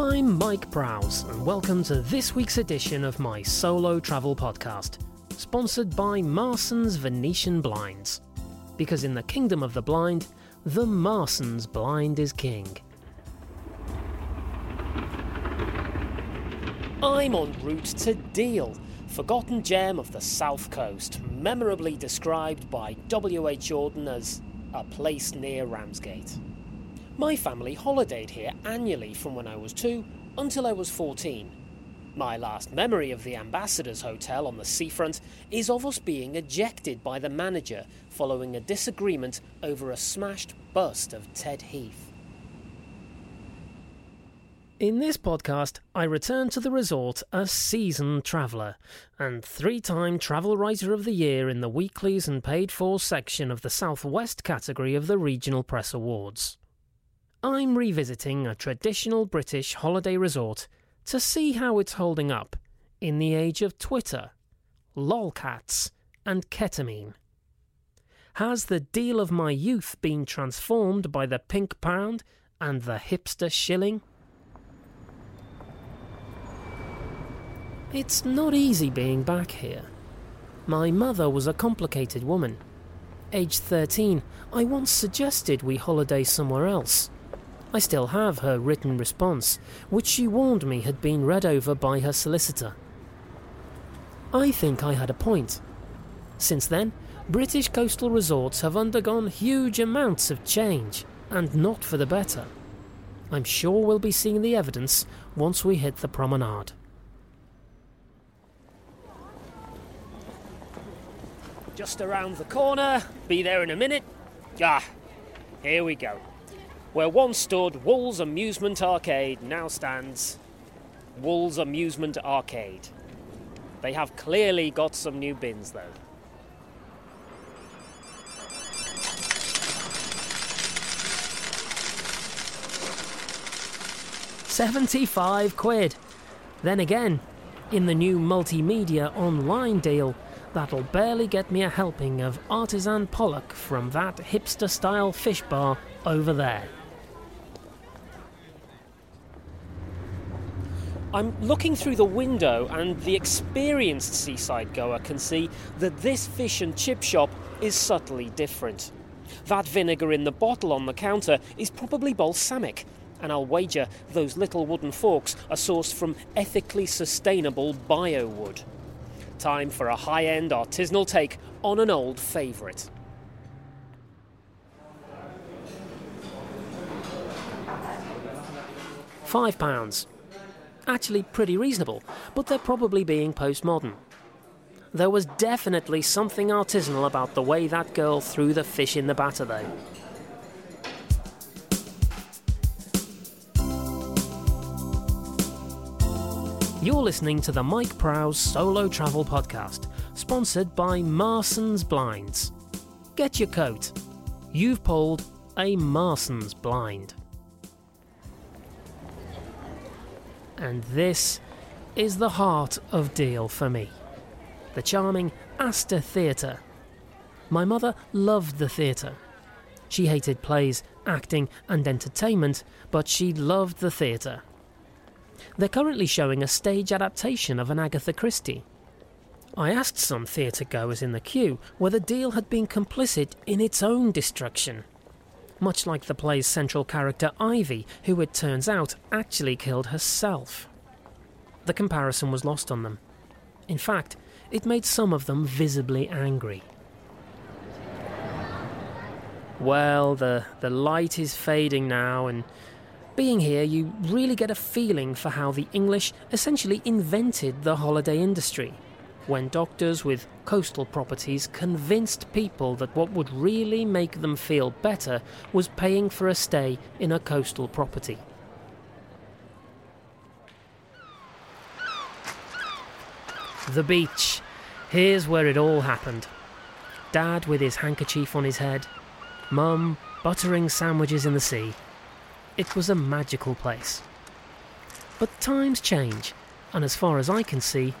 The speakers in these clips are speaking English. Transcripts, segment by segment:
I'm Mike Prowse, and welcome to this week's edition of my solo travel podcast, sponsored by Marson's Venetian Blinds. Because in the kingdom of the blind, the Marson's blind is king. I'm en route to Deal, forgotten gem of the south coast, memorably described by W.H. Jordan as a place near Ramsgate. My family holidayed here annually from when I was two until I was 14. My last memory of the Ambassador's Hotel on the seafront is of us being ejected by the manager following a disagreement over a smashed bust of Ted Heath. In this podcast, I return to the resort a seasoned traveller and three time Travel Writer of the Year in the weeklies and paid for section of the Southwest category of the Regional Press Awards. I'm revisiting a traditional British holiday resort to see how it's holding up in the age of Twitter, lolcats, and ketamine. Has the deal of my youth been transformed by the pink pound and the hipster shilling? It's not easy being back here. My mother was a complicated woman. Aged 13, I once suggested we holiday somewhere else I still have her written response, which she warned me had been read over by her solicitor. I think I had a point. Since then, British coastal resorts have undergone huge amounts of change, and not for the better. I'm sure we'll be seeing the evidence once we hit the promenade. Just around the corner, be there in a minute. Ah, here we go. Where once stood Wool's Amusement Arcade now stands Wool's Amusement Arcade. They have clearly got some new bins though. Seventy-five quid. Then again, in the new multimedia online deal, that'll barely get me a helping of artisan pollock from that hipster style fish bar over there. I'm looking through the window, and the experienced seaside goer can see that this fish and chip shop is subtly different. That vinegar in the bottle on the counter is probably balsamic, and I'll wager those little wooden forks are sourced from ethically sustainable biowood. Time for a high end artisanal take on an old favourite. Five pounds actually pretty reasonable, but they're probably being postmodern. There was definitely something artisanal about the way that girl threw the fish in the batter, though. You're listening to the Mike Prowse Solo Travel Podcast, sponsored by Marson's Blinds. Get your coat. You've pulled a Marson's blind. And this is the heart of Deal for me. The charming Astor Theatre. My mother loved the theatre. She hated plays, acting, and entertainment, but she loved the theatre. They're currently showing a stage adaptation of an Agatha Christie. I asked some theatre goers in the queue whether Deal had been complicit in its own destruction much like the play's central character Ivy, who it turns out actually killed herself. The comparison was lost on them. In fact, it made some of them visibly angry. Well, the, the light is fading now, and being here, you really get a feeling for how the English essentially invented the holiday industry when doctors with coastal properties convinced people that what would really make them feel better was paying for a stay in a coastal property. The beach. Here's where it all happened. Dad with his handkerchief on his head, Mum buttering sandwiches in the sea. It was a magical place. But times change, and as far as I can see,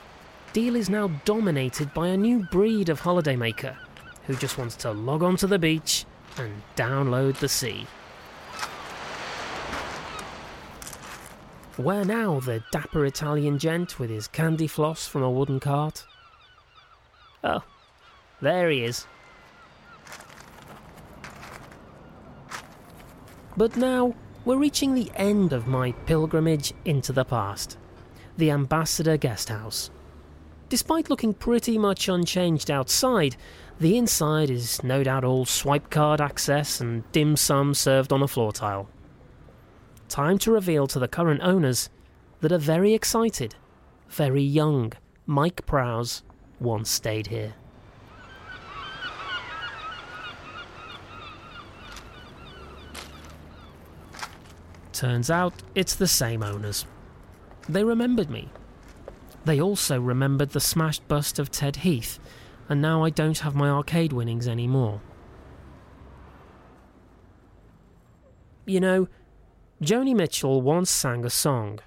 Deal is now dominated by a new breed of holidaymaker who just wants to log onto the beach and download the sea. Where now the dapper Italian gent with his candy floss from a wooden cart? Oh, there he is. But now we're reaching the end of my pilgrimage into the past the Ambassador Guesthouse. Despite looking pretty much unchanged outside, the inside is no doubt all swipe card access and dim sum served on a floor tile. Time to reveal to the current owners that a very excited, very young Mike Prowse once stayed here. Turns out it's the same owners. They remembered me. They also remembered the smashed bust of Ted Heath, and now I don't have my arcade winnings anymore. You know, Joni Mitchell once sang a song.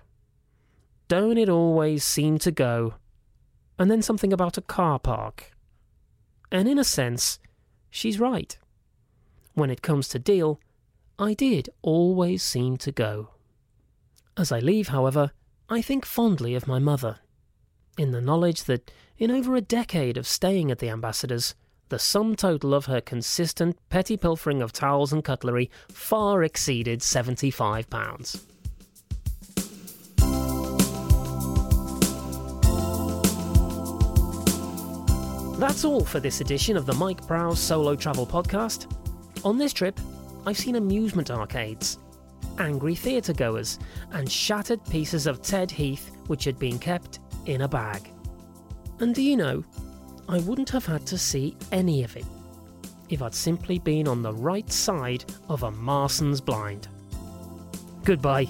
Don't it always seem to go? And then something about a car park. And in a sense, she's right. When it comes to Deal, I did always seem to go. As I leave, however, I think fondly of my mother, in the knowledge that in over a decade of staying at the Ambassadors, the sum total of her consistent petty pilfering of towels and cutlery far exceeded £75. That's all for this edition of the Mike Prowse Solo Travel Podcast. On this trip, I've seen amusement arcades, angry theatre goers, and shattered pieces of Ted Heath which had been kept in a bag. And do you know, I wouldn't have had to see any of it if I'd simply been on the right side of a Marson's blind. Goodbye.